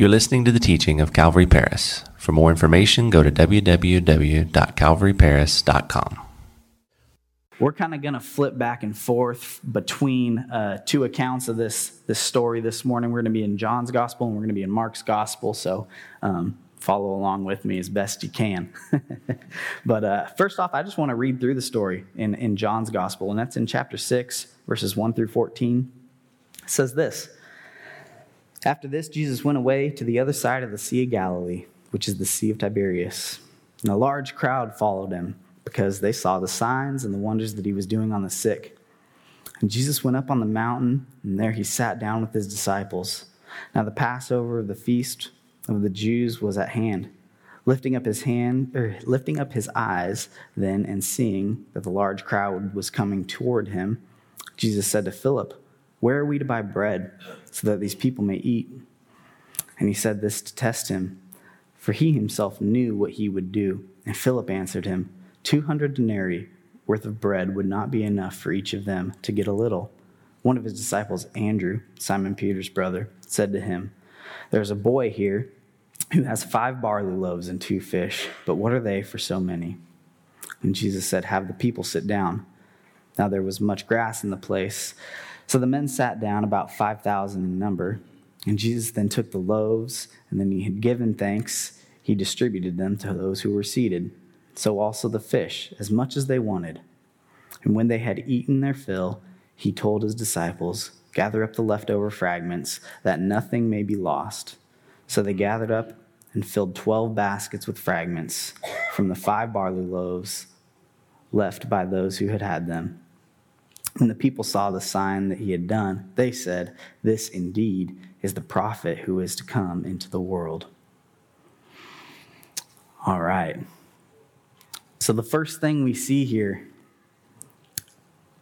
You're listening to the teaching of Calvary Paris. For more information, go to www.calvaryparis.com. We're kind of going to flip back and forth between uh, two accounts of this, this story this morning. We're going to be in John's gospel and we're going to be in Mark's gospel. So um, follow along with me as best you can. but uh, first off, I just want to read through the story in, in John's gospel, and that's in chapter 6, verses 1 through 14. It says this After this, Jesus went away to the other side of the Sea of Galilee, which is the Sea of Tiberias. And a large crowd followed him because they saw the signs and the wonders that he was doing on the sick. And Jesus went up on the mountain, and there he sat down with his disciples. Now, the Passover the feast of the Jews was at hand. Lifting up his hand, or lifting up his eyes, then and seeing that the large crowd was coming toward him, Jesus said to Philip, Where are we to buy bread so that these people may eat? And he said this to test him, for he himself knew what he would do. And Philip answered him, Two hundred denarii worth of bread would not be enough for each of them to get a little. One of his disciples, Andrew, Simon Peter's brother, said to him, There's a boy here who has five barley loaves and two fish, but what are they for so many? And Jesus said, Have the people sit down. Now there was much grass in the place. So the men sat down, about 5,000 in number. And Jesus then took the loaves, and then he had given thanks, he distributed them to those who were seated so also the fish, as much as they wanted. And when they had eaten their fill, he told his disciples, Gather up the leftover fragments, that nothing may be lost. So they gathered up and filled twelve baskets with fragments from the five barley loaves left by those who had had them. When the people saw the sign that he had done, they said, This indeed is the prophet who is to come into the world. All right. So, the first thing we see here,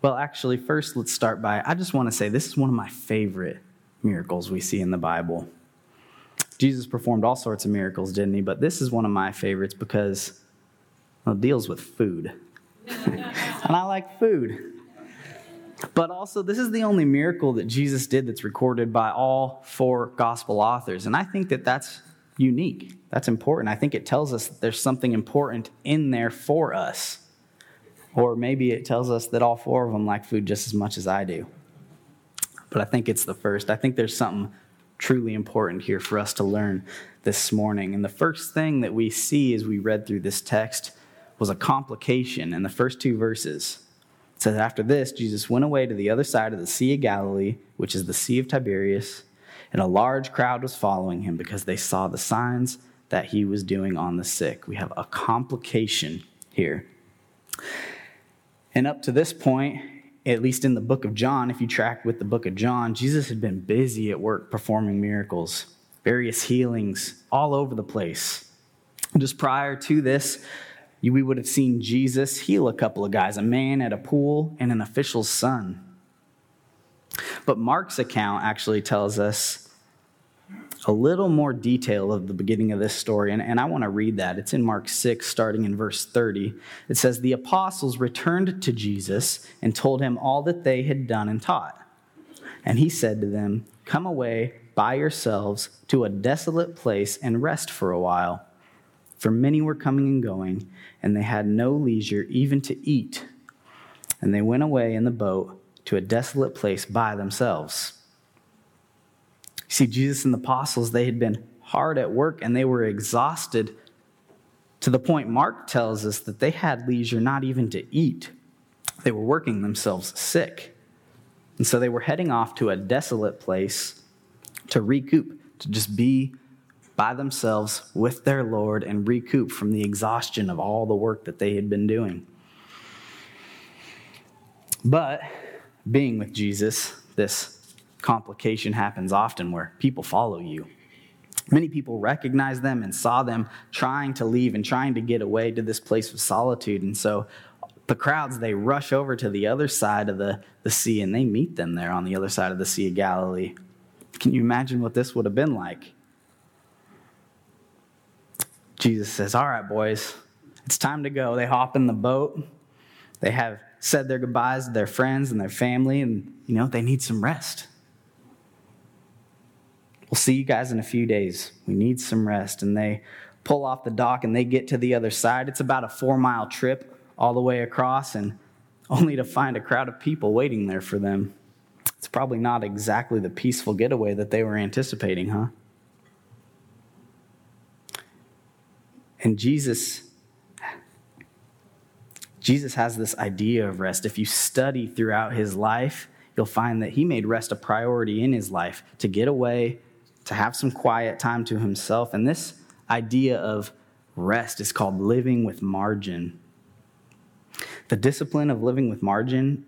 well, actually, first let's start by I just want to say this is one of my favorite miracles we see in the Bible. Jesus performed all sorts of miracles, didn't he? But this is one of my favorites because well, it deals with food. and I like food. But also, this is the only miracle that Jesus did that's recorded by all four gospel authors. And I think that that's unique. That's important. I think it tells us there's something important in there for us. Or maybe it tells us that all four of them like food just as much as I do. But I think it's the first. I think there's something truly important here for us to learn this morning. And the first thing that we see as we read through this text was a complication in the first two verses. It says, After this, Jesus went away to the other side of the Sea of Galilee, which is the Sea of Tiberias and a large crowd was following him because they saw the signs that he was doing on the sick. We have a complication here. And up to this point, at least in the book of John, if you track with the book of John, Jesus had been busy at work performing miracles, various healings all over the place. Just prior to this, we would have seen Jesus heal a couple of guys, a man at a pool and an official's son. But Mark's account actually tells us a little more detail of the beginning of this story, and, and I want to read that. It's in Mark 6, starting in verse 30. It says, The apostles returned to Jesus and told him all that they had done and taught. And he said to them, Come away by yourselves to a desolate place and rest for a while. For many were coming and going, and they had no leisure even to eat. And they went away in the boat to a desolate place by themselves. See, Jesus and the apostles, they had been hard at work and they were exhausted to the point Mark tells us that they had leisure not even to eat. They were working themselves sick. And so they were heading off to a desolate place to recoup, to just be by themselves with their Lord and recoup from the exhaustion of all the work that they had been doing. But being with Jesus, this complication happens often where people follow you. Many people recognized them and saw them trying to leave and trying to get away to this place of solitude. And so the crowds, they rush over to the other side of the, the sea and they meet them there on the other side of the Sea of Galilee. Can you imagine what this would have been like? Jesus says, All right, boys, it's time to go. They hop in the boat. They have said their goodbyes to their friends and their family, and, you know, they need some rest. We'll see you guys in a few days. We need some rest. And they pull off the dock and they get to the other side. It's about a four mile trip all the way across, and only to find a crowd of people waiting there for them. It's probably not exactly the peaceful getaway that they were anticipating, huh? And Jesus Jesus has this idea of rest. If you study throughout his life, you'll find that he made rest a priority in his life to get away, to have some quiet time to himself. And this idea of rest is called living with margin. The discipline of living with margin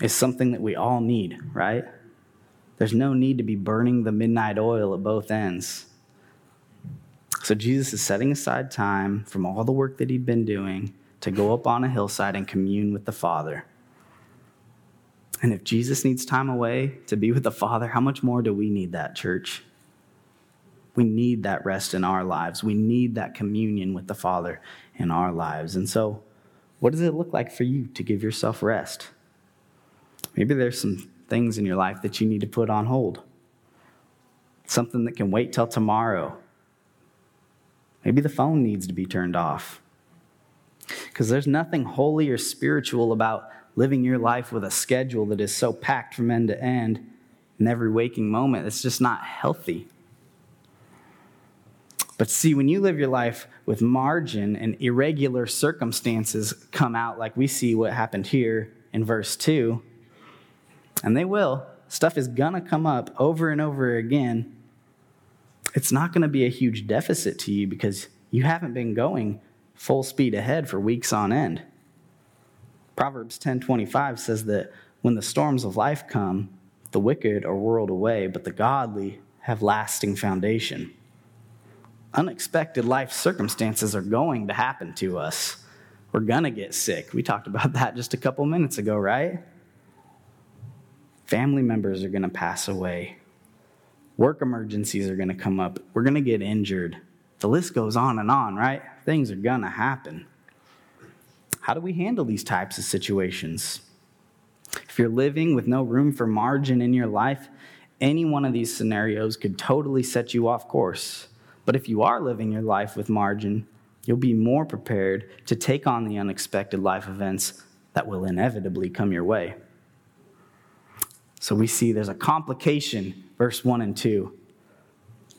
is something that we all need, right? There's no need to be burning the midnight oil at both ends. So Jesus is setting aside time from all the work that he'd been doing to go up on a hillside and commune with the Father. And if Jesus needs time away to be with the Father, how much more do we need that, church? We need that rest in our lives. We need that communion with the Father in our lives. And so, what does it look like for you to give yourself rest? Maybe there's some things in your life that you need to put on hold, something that can wait till tomorrow. Maybe the phone needs to be turned off. Because there's nothing holy or spiritual about living your life with a schedule that is so packed from end to end in every waking moment. It's just not healthy. But see, when you live your life with margin and irregular circumstances come out, like we see what happened here in verse 2, and they will, stuff is gonna come up over and over again. It's not gonna be a huge deficit to you because you haven't been going full speed ahead for weeks on end. Proverbs 10:25 says that when the storms of life come, the wicked are whirled away, but the godly have lasting foundation unexpected life circumstances are going to happen to us. We're going to get sick. We talked about that just a couple minutes ago, right? Family members are going to pass away. Work emergencies are going to come up. We're going to get injured. The list goes on and on, right? Things are going to happen. How do we handle these types of situations? If you're living with no room for margin in your life, any one of these scenarios could totally set you off course. But if you are living your life with margin, you'll be more prepared to take on the unexpected life events that will inevitably come your way. So we see there's a complication, verse 1 and 2.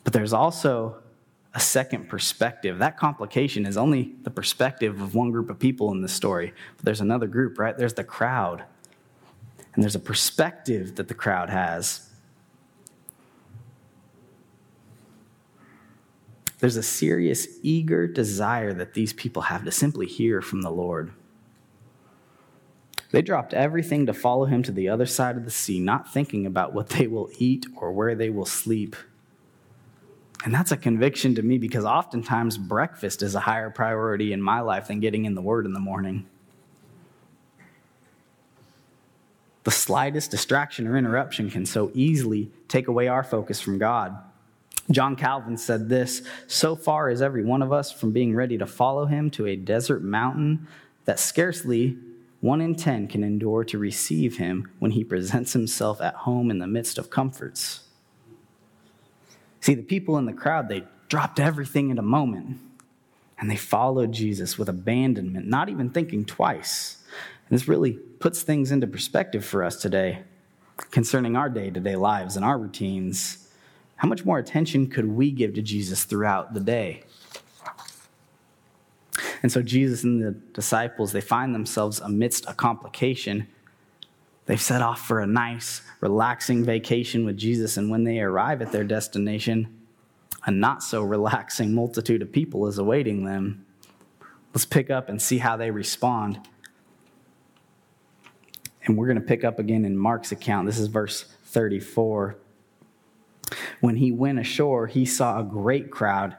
But there's also a second perspective. That complication is only the perspective of one group of people in this story. But there's another group, right? There's the crowd. And there's a perspective that the crowd has. There's a serious, eager desire that these people have to simply hear from the Lord. They dropped everything to follow him to the other side of the sea, not thinking about what they will eat or where they will sleep. And that's a conviction to me because oftentimes breakfast is a higher priority in my life than getting in the Word in the morning. The slightest distraction or interruption can so easily take away our focus from God. John Calvin said this So far is every one of us from being ready to follow him to a desert mountain that scarcely one in ten can endure to receive him when he presents himself at home in the midst of comforts. See, the people in the crowd, they dropped everything in a moment and they followed Jesus with abandonment, not even thinking twice. And this really puts things into perspective for us today concerning our day to day lives and our routines how much more attention could we give to Jesus throughout the day? And so Jesus and the disciples, they find themselves amidst a complication. They've set off for a nice, relaxing vacation with Jesus, and when they arrive at their destination, a not so relaxing multitude of people is awaiting them. Let's pick up and see how they respond. And we're going to pick up again in Mark's account. This is verse 34. When he went ashore, he saw a great crowd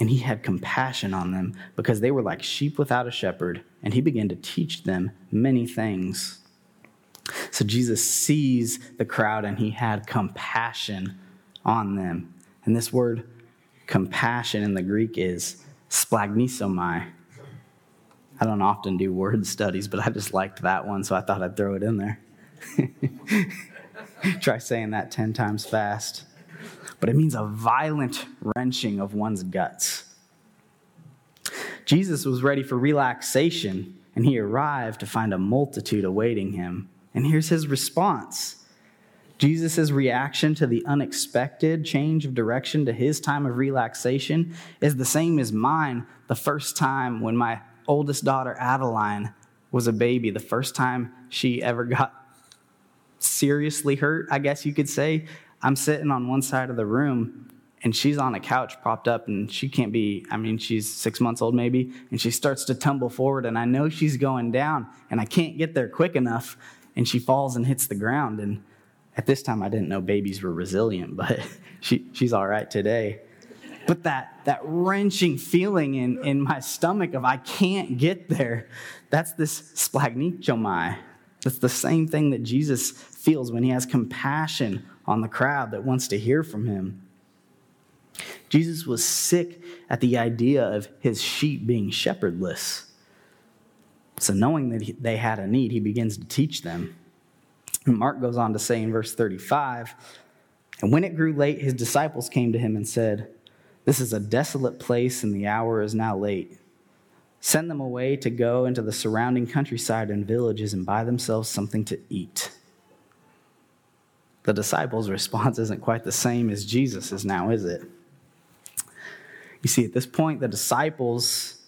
and he had compassion on them because they were like sheep without a shepherd, and he began to teach them many things. So Jesus sees the crowd and he had compassion on them. And this word compassion in the Greek is splanchnizomai. I don't often do word studies, but I just liked that one, so I thought I'd throw it in there. Try saying that 10 times fast. But it means a violent wrenching of one's guts. Jesus was ready for relaxation, and he arrived to find a multitude awaiting him. And here's his response Jesus' reaction to the unexpected change of direction to his time of relaxation is the same as mine the first time when my oldest daughter, Adeline, was a baby, the first time she ever got seriously hurt, I guess you could say. I'm sitting on one side of the room and she's on a couch propped up and she can't be i mean she's six months old maybe and she starts to tumble forward and i know she's going down and i can't get there quick enough and she falls and hits the ground and at this time i didn't know babies were resilient but she, she's all right today. But that, that wrenching feeling in, in my stomach of i can't get there that's this splanchnizomai that's the same thing that jesus feels when he has compassion on the crowd that wants to hear from him Jesus was sick at the idea of his sheep being shepherdless. So, knowing that they had a need, he begins to teach them. And Mark goes on to say in verse 35 And when it grew late, his disciples came to him and said, This is a desolate place, and the hour is now late. Send them away to go into the surrounding countryside and villages and buy themselves something to eat. The disciples' response isn't quite the same as Jesus' now, is it? You see, at this point, the disciples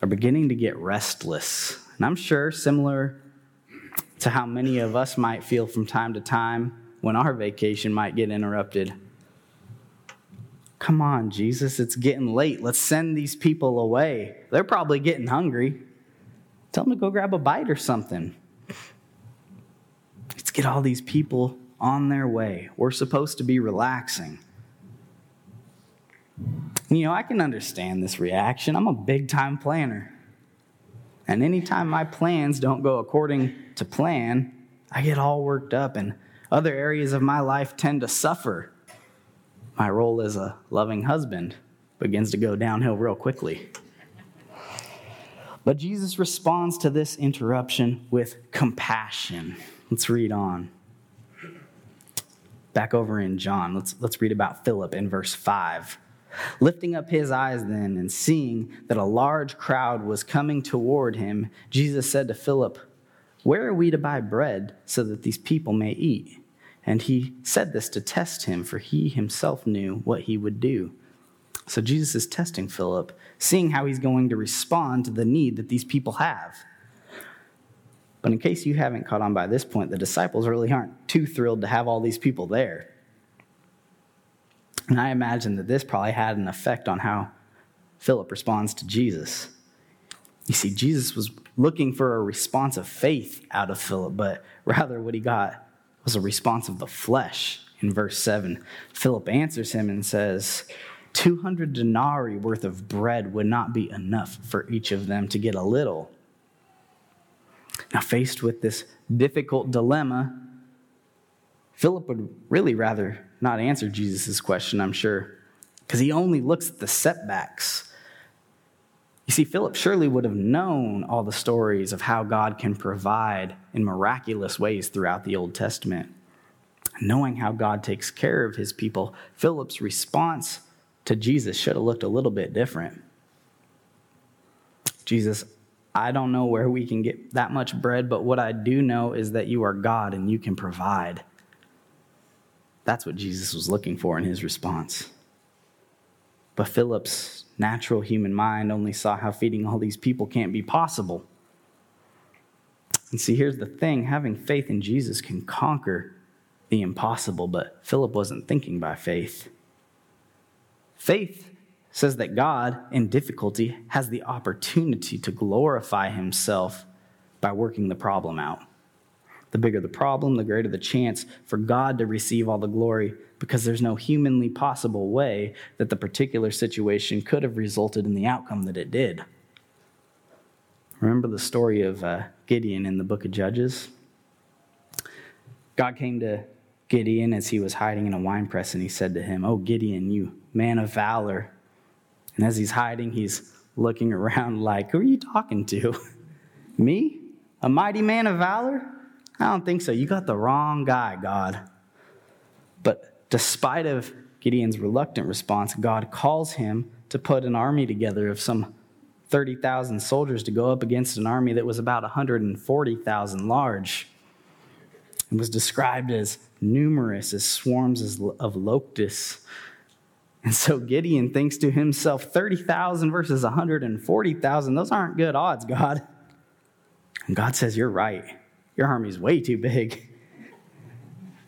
are beginning to get restless. And I'm sure similar to how many of us might feel from time to time when our vacation might get interrupted. Come on, Jesus, it's getting late. Let's send these people away. They're probably getting hungry. Tell them to go grab a bite or something. Let's get all these people on their way. We're supposed to be relaxing. You know, I can understand this reaction. I'm a big time planner. And anytime my plans don't go according to plan, I get all worked up, and other areas of my life tend to suffer. My role as a loving husband begins to go downhill real quickly. But Jesus responds to this interruption with compassion. Let's read on. Back over in John, let's, let's read about Philip in verse 5. Lifting up his eyes then and seeing that a large crowd was coming toward him, Jesus said to Philip, Where are we to buy bread so that these people may eat? And he said this to test him, for he himself knew what he would do. So Jesus is testing Philip, seeing how he's going to respond to the need that these people have. But in case you haven't caught on by this point, the disciples really aren't too thrilled to have all these people there. And I imagine that this probably had an effect on how Philip responds to Jesus. You see, Jesus was looking for a response of faith out of Philip, but rather what he got was a response of the flesh. In verse 7, Philip answers him and says, 200 denarii worth of bread would not be enough for each of them to get a little. Now, faced with this difficult dilemma, Philip would really rather not answer Jesus' question, I'm sure, because he only looks at the setbacks. You see, Philip surely would have known all the stories of how God can provide in miraculous ways throughout the Old Testament. Knowing how God takes care of his people, Philip's response to Jesus should have looked a little bit different. Jesus, I don't know where we can get that much bread, but what I do know is that you are God and you can provide. That's what Jesus was looking for in his response. But Philip's natural human mind only saw how feeding all these people can't be possible. And see, here's the thing having faith in Jesus can conquer the impossible, but Philip wasn't thinking by faith. Faith says that God, in difficulty, has the opportunity to glorify himself by working the problem out. The bigger the problem, the greater the chance for God to receive all the glory because there's no humanly possible way that the particular situation could have resulted in the outcome that it did. Remember the story of uh, Gideon in the book of Judges? God came to Gideon as he was hiding in a wine press and he said to him, Oh, Gideon, you man of valor. And as he's hiding, he's looking around like, Who are you talking to? Me? A mighty man of valor? I don't think so. You got the wrong guy, God. But despite of Gideon's reluctant response, God calls him to put an army together of some 30,000 soldiers to go up against an army that was about 140,000 large. It was described as numerous as swarms of locusts. And so Gideon thinks to himself 30,000 versus 140,000, those aren't good odds, God. And God says, You're right. Your army's way too big.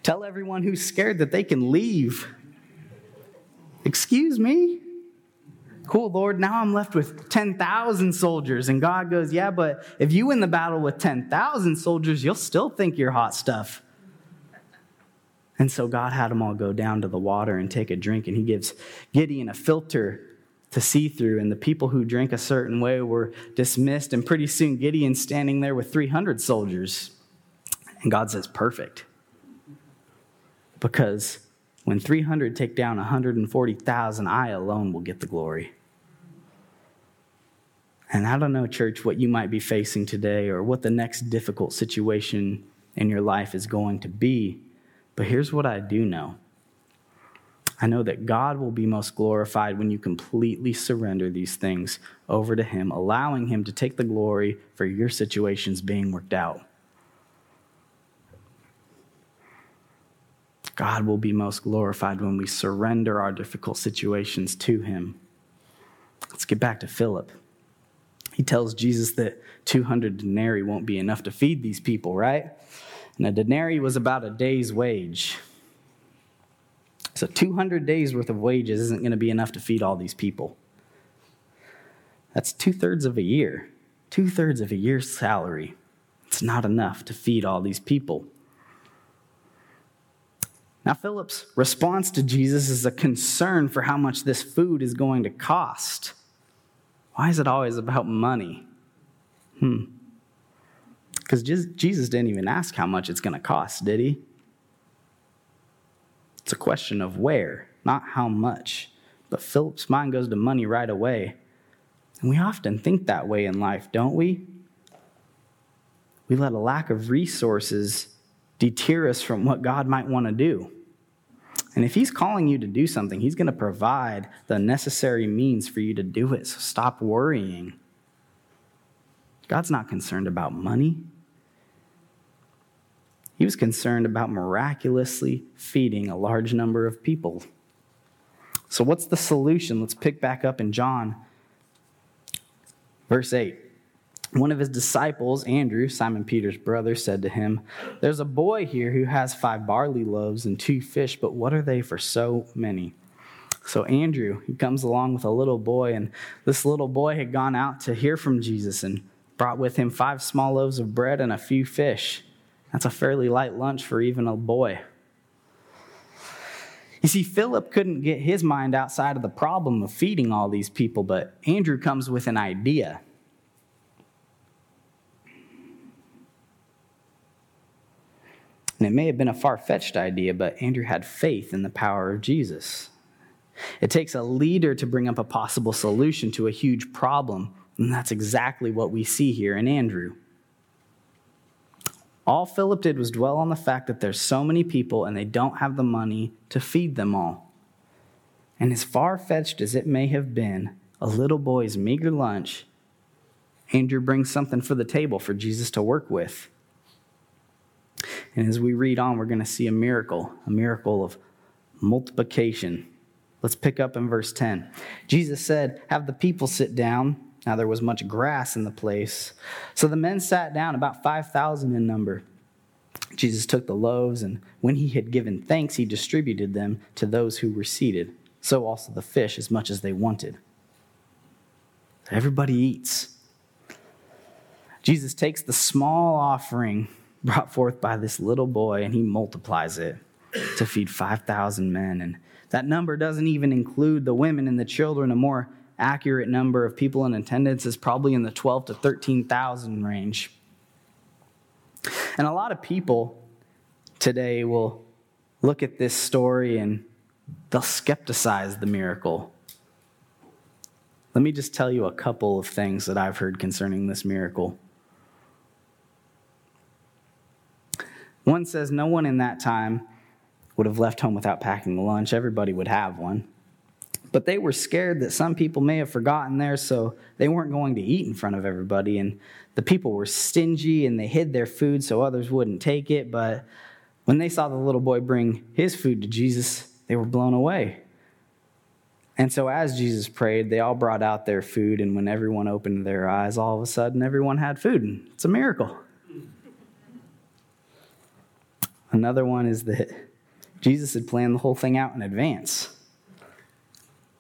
Tell everyone who's scared that they can leave. Excuse me? Cool, Lord, now I'm left with 10,000 soldiers. And God goes, Yeah, but if you win the battle with 10,000 soldiers, you'll still think you're hot stuff. And so God had them all go down to the water and take a drink, and he gives Gideon a filter to see through. And the people who drank a certain way were dismissed, and pretty soon Gideon's standing there with 300 soldiers. And God says, Perfect. Because when 300 take down 140,000, I alone will get the glory. And I don't know, church, what you might be facing today or what the next difficult situation in your life is going to be. But here's what I do know I know that God will be most glorified when you completely surrender these things over to Him, allowing Him to take the glory for your situations being worked out. God will be most glorified when we surrender our difficult situations to Him. Let's get back to Philip. He tells Jesus that 200 denarii won't be enough to feed these people, right? And a denarii was about a day's wage. So 200 days worth of wages isn't going to be enough to feed all these people. That's two thirds of a year, two thirds of a year's salary. It's not enough to feed all these people. Now, Philip's response to Jesus is a concern for how much this food is going to cost. Why is it always about money? Hmm. Because Jesus didn't even ask how much it's going to cost, did he? It's a question of where, not how much. But Philip's mind goes to money right away. And we often think that way in life, don't we? We let a lack of resources deter us from what God might want to do. And if He's calling you to do something, He's going to provide the necessary means for you to do it. So stop worrying. God's not concerned about money. He was concerned about miraculously feeding a large number of people. So, what's the solution? Let's pick back up in John, verse 8. One of his disciples, Andrew, Simon Peter's brother, said to him, There's a boy here who has five barley loaves and two fish, but what are they for so many? So Andrew, he comes along with a little boy, and this little boy had gone out to hear from Jesus and brought with him five small loaves of bread and a few fish. That's a fairly light lunch for even a boy. You see, Philip couldn't get his mind outside of the problem of feeding all these people, but Andrew comes with an idea. And it may have been a far fetched idea, but Andrew had faith in the power of Jesus. It takes a leader to bring up a possible solution to a huge problem, and that's exactly what we see here in Andrew. All Philip did was dwell on the fact that there's so many people and they don't have the money to feed them all. And as far fetched as it may have been, a little boy's meager lunch, Andrew brings something for the table for Jesus to work with. And as we read on, we're going to see a miracle, a miracle of multiplication. Let's pick up in verse 10. Jesus said, Have the people sit down. Now there was much grass in the place. So the men sat down, about 5,000 in number. Jesus took the loaves, and when he had given thanks, he distributed them to those who were seated. So also the fish, as much as they wanted. Everybody eats. Jesus takes the small offering brought forth by this little boy, and he multiplies it to feed 5,000 men. And that number doesn't even include the women and the children. A more accurate number of people in attendance is probably in the 12 to 13,000 range. And a lot of people today will look at this story and they'll skepticize the miracle. Let me just tell you a couple of things that I've heard concerning this miracle. One says, No one in that time would have left home without packing lunch. Everybody would have one. But they were scared that some people may have forgotten theirs, so they weren't going to eat in front of everybody. And the people were stingy and they hid their food so others wouldn't take it. But when they saw the little boy bring his food to Jesus, they were blown away. And so, as Jesus prayed, they all brought out their food, and when everyone opened their eyes, all of a sudden everyone had food. And it's a miracle. Another one is that Jesus had planned the whole thing out in advance.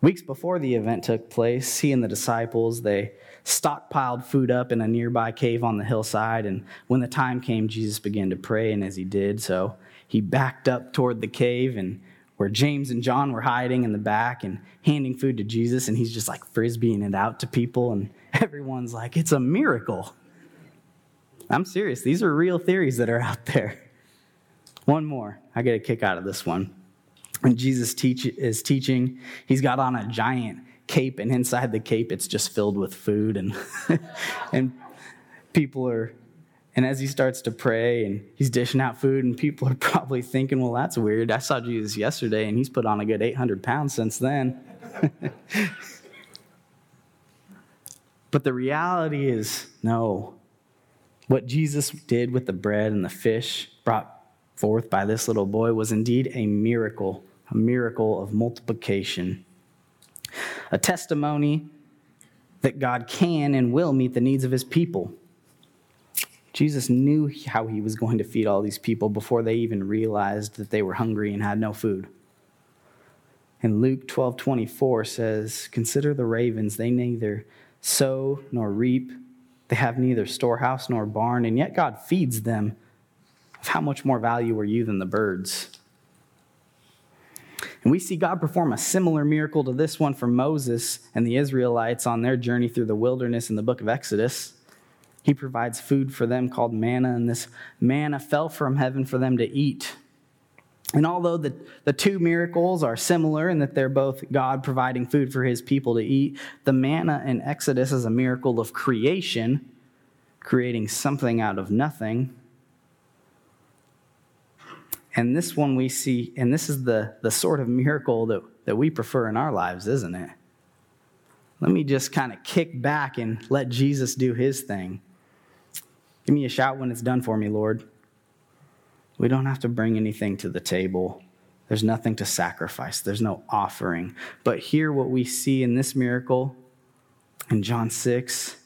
Weeks before the event took place, he and the disciples, they stockpiled food up in a nearby cave on the hillside, and when the time came, Jesus began to pray, and as he did so, he backed up toward the cave and where James and John were hiding in the back and handing food to Jesus, and he's just like frisbeeing it out to people, and everyone's like, it's a miracle. I'm serious. These are real theories that are out there. One more. I get a kick out of this one. When Jesus teach, is teaching, he's got on a giant cape, and inside the cape, it's just filled with food, and and people are. And as he starts to pray and he's dishing out food, and people are probably thinking, well, that's weird. I saw Jesus yesterday, and he's put on a good 800 pounds since then. but the reality is, no. What Jesus did with the bread and the fish brought forth by this little boy was indeed a miracle, a miracle of multiplication, a testimony that God can and will meet the needs of his people. Jesus knew how he was going to feed all these people before they even realized that they were hungry and had no food. And Luke 12 24 says, Consider the ravens, they neither sow nor reap, they have neither storehouse nor barn, and yet God feeds them of how much more value are you than the birds? And we see God perform a similar miracle to this one for Moses and the Israelites on their journey through the wilderness in the book of Exodus. He provides food for them called manna, and this manna fell from heaven for them to eat. And although the, the two miracles are similar in that they're both God providing food for his people to eat, the manna in Exodus is a miracle of creation, creating something out of nothing. And this one we see, and this is the, the sort of miracle that, that we prefer in our lives, isn't it? Let me just kind of kick back and let Jesus do his thing. Give me a shout when it's done for me, Lord. We don't have to bring anything to the table. There's nothing to sacrifice, there's no offering. But here, what we see in this miracle in John 6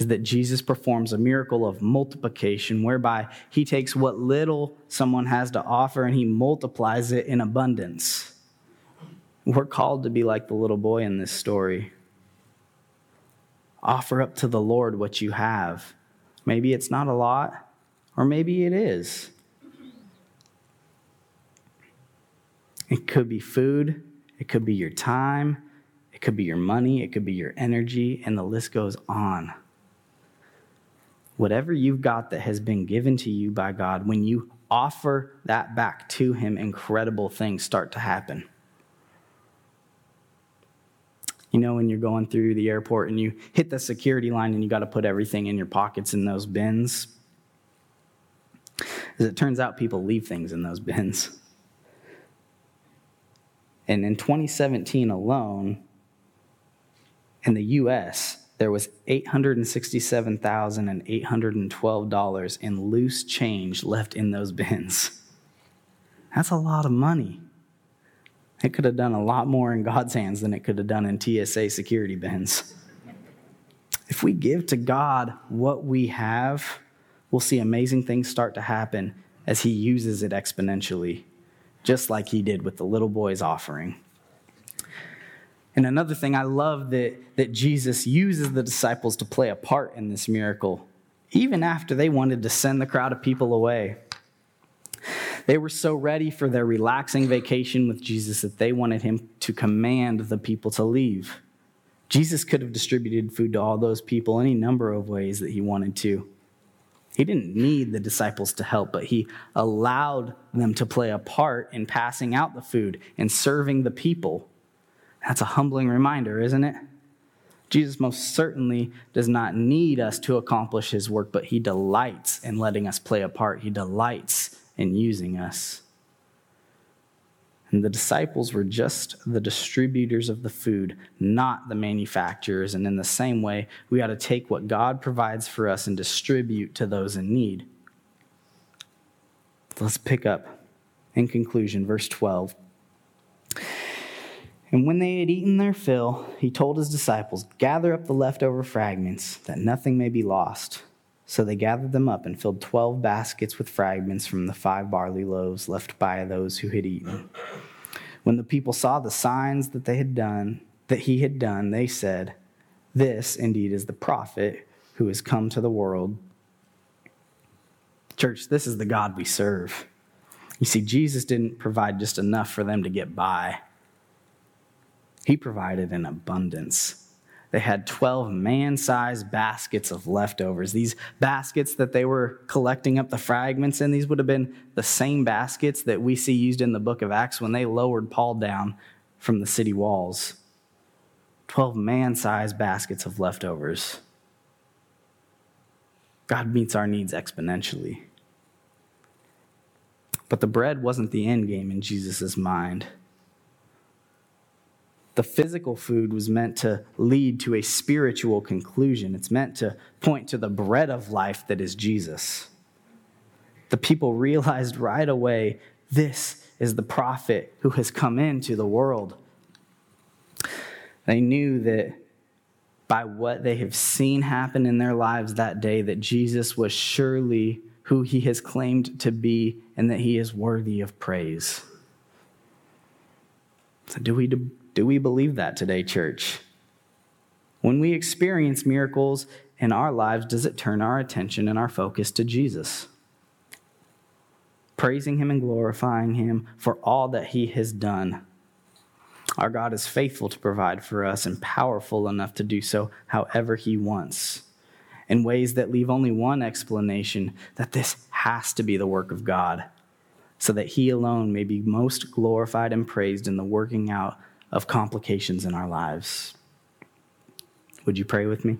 is that Jesus performs a miracle of multiplication whereby he takes what little someone has to offer and he multiplies it in abundance. We're called to be like the little boy in this story. Offer up to the Lord what you have. Maybe it's not a lot, or maybe it is. It could be food, it could be your time, it could be your money, it could be your energy, and the list goes on whatever you've got that has been given to you by God, when you offer that back to Him, incredible things start to happen. You know, when you're going through the airport and you hit the security line and you got to put everything in your pockets in those bins. As it turns out, people leave things in those bins. And in 2017 alone, in the US, there was $867,812 in loose change left in those bins. That's a lot of money. It could have done a lot more in God's hands than it could have done in TSA security bins. If we give to God what we have, we'll see amazing things start to happen as He uses it exponentially, just like He did with the little boy's offering. And another thing, I love that, that Jesus uses the disciples to play a part in this miracle, even after they wanted to send the crowd of people away. They were so ready for their relaxing vacation with Jesus that they wanted him to command the people to leave. Jesus could have distributed food to all those people any number of ways that he wanted to. He didn't need the disciples to help, but he allowed them to play a part in passing out the food and serving the people. That's a humbling reminder, isn't it? Jesus most certainly does not need us to accomplish his work, but he delights in letting us play a part. He delights in using us. And the disciples were just the distributors of the food, not the manufacturers. And in the same way, we ought to take what God provides for us and distribute to those in need. Let's pick up in conclusion, verse 12. And when they had eaten their fill, he told his disciples, Gather up the leftover fragments, that nothing may be lost. So they gathered them up and filled twelve baskets with fragments from the five barley loaves left by those who had eaten. When the people saw the signs that they had done, that he had done, they said, This indeed is the prophet who has come to the world. Church, this is the God we serve. You see, Jesus didn't provide just enough for them to get by, He provided an abundance. They had 12 man sized baskets of leftovers. These baskets that they were collecting up the fragments in, these would have been the same baskets that we see used in the book of Acts when they lowered Paul down from the city walls. 12 man sized baskets of leftovers. God meets our needs exponentially. But the bread wasn't the end game in Jesus' mind. The physical food was meant to lead to a spiritual conclusion. It's meant to point to the bread of life that is Jesus. The people realized right away this is the prophet who has come into the world. They knew that by what they have seen happen in their lives that day, that Jesus was surely who he has claimed to be and that he is worthy of praise. So, do we do we believe that today, church? When we experience miracles in our lives, does it turn our attention and our focus to Jesus? Praising Him and glorifying Him for all that He has done. Our God is faithful to provide for us and powerful enough to do so however He wants, in ways that leave only one explanation that this has to be the work of God, so that He alone may be most glorified and praised in the working out of complications in our lives. Would you pray with me?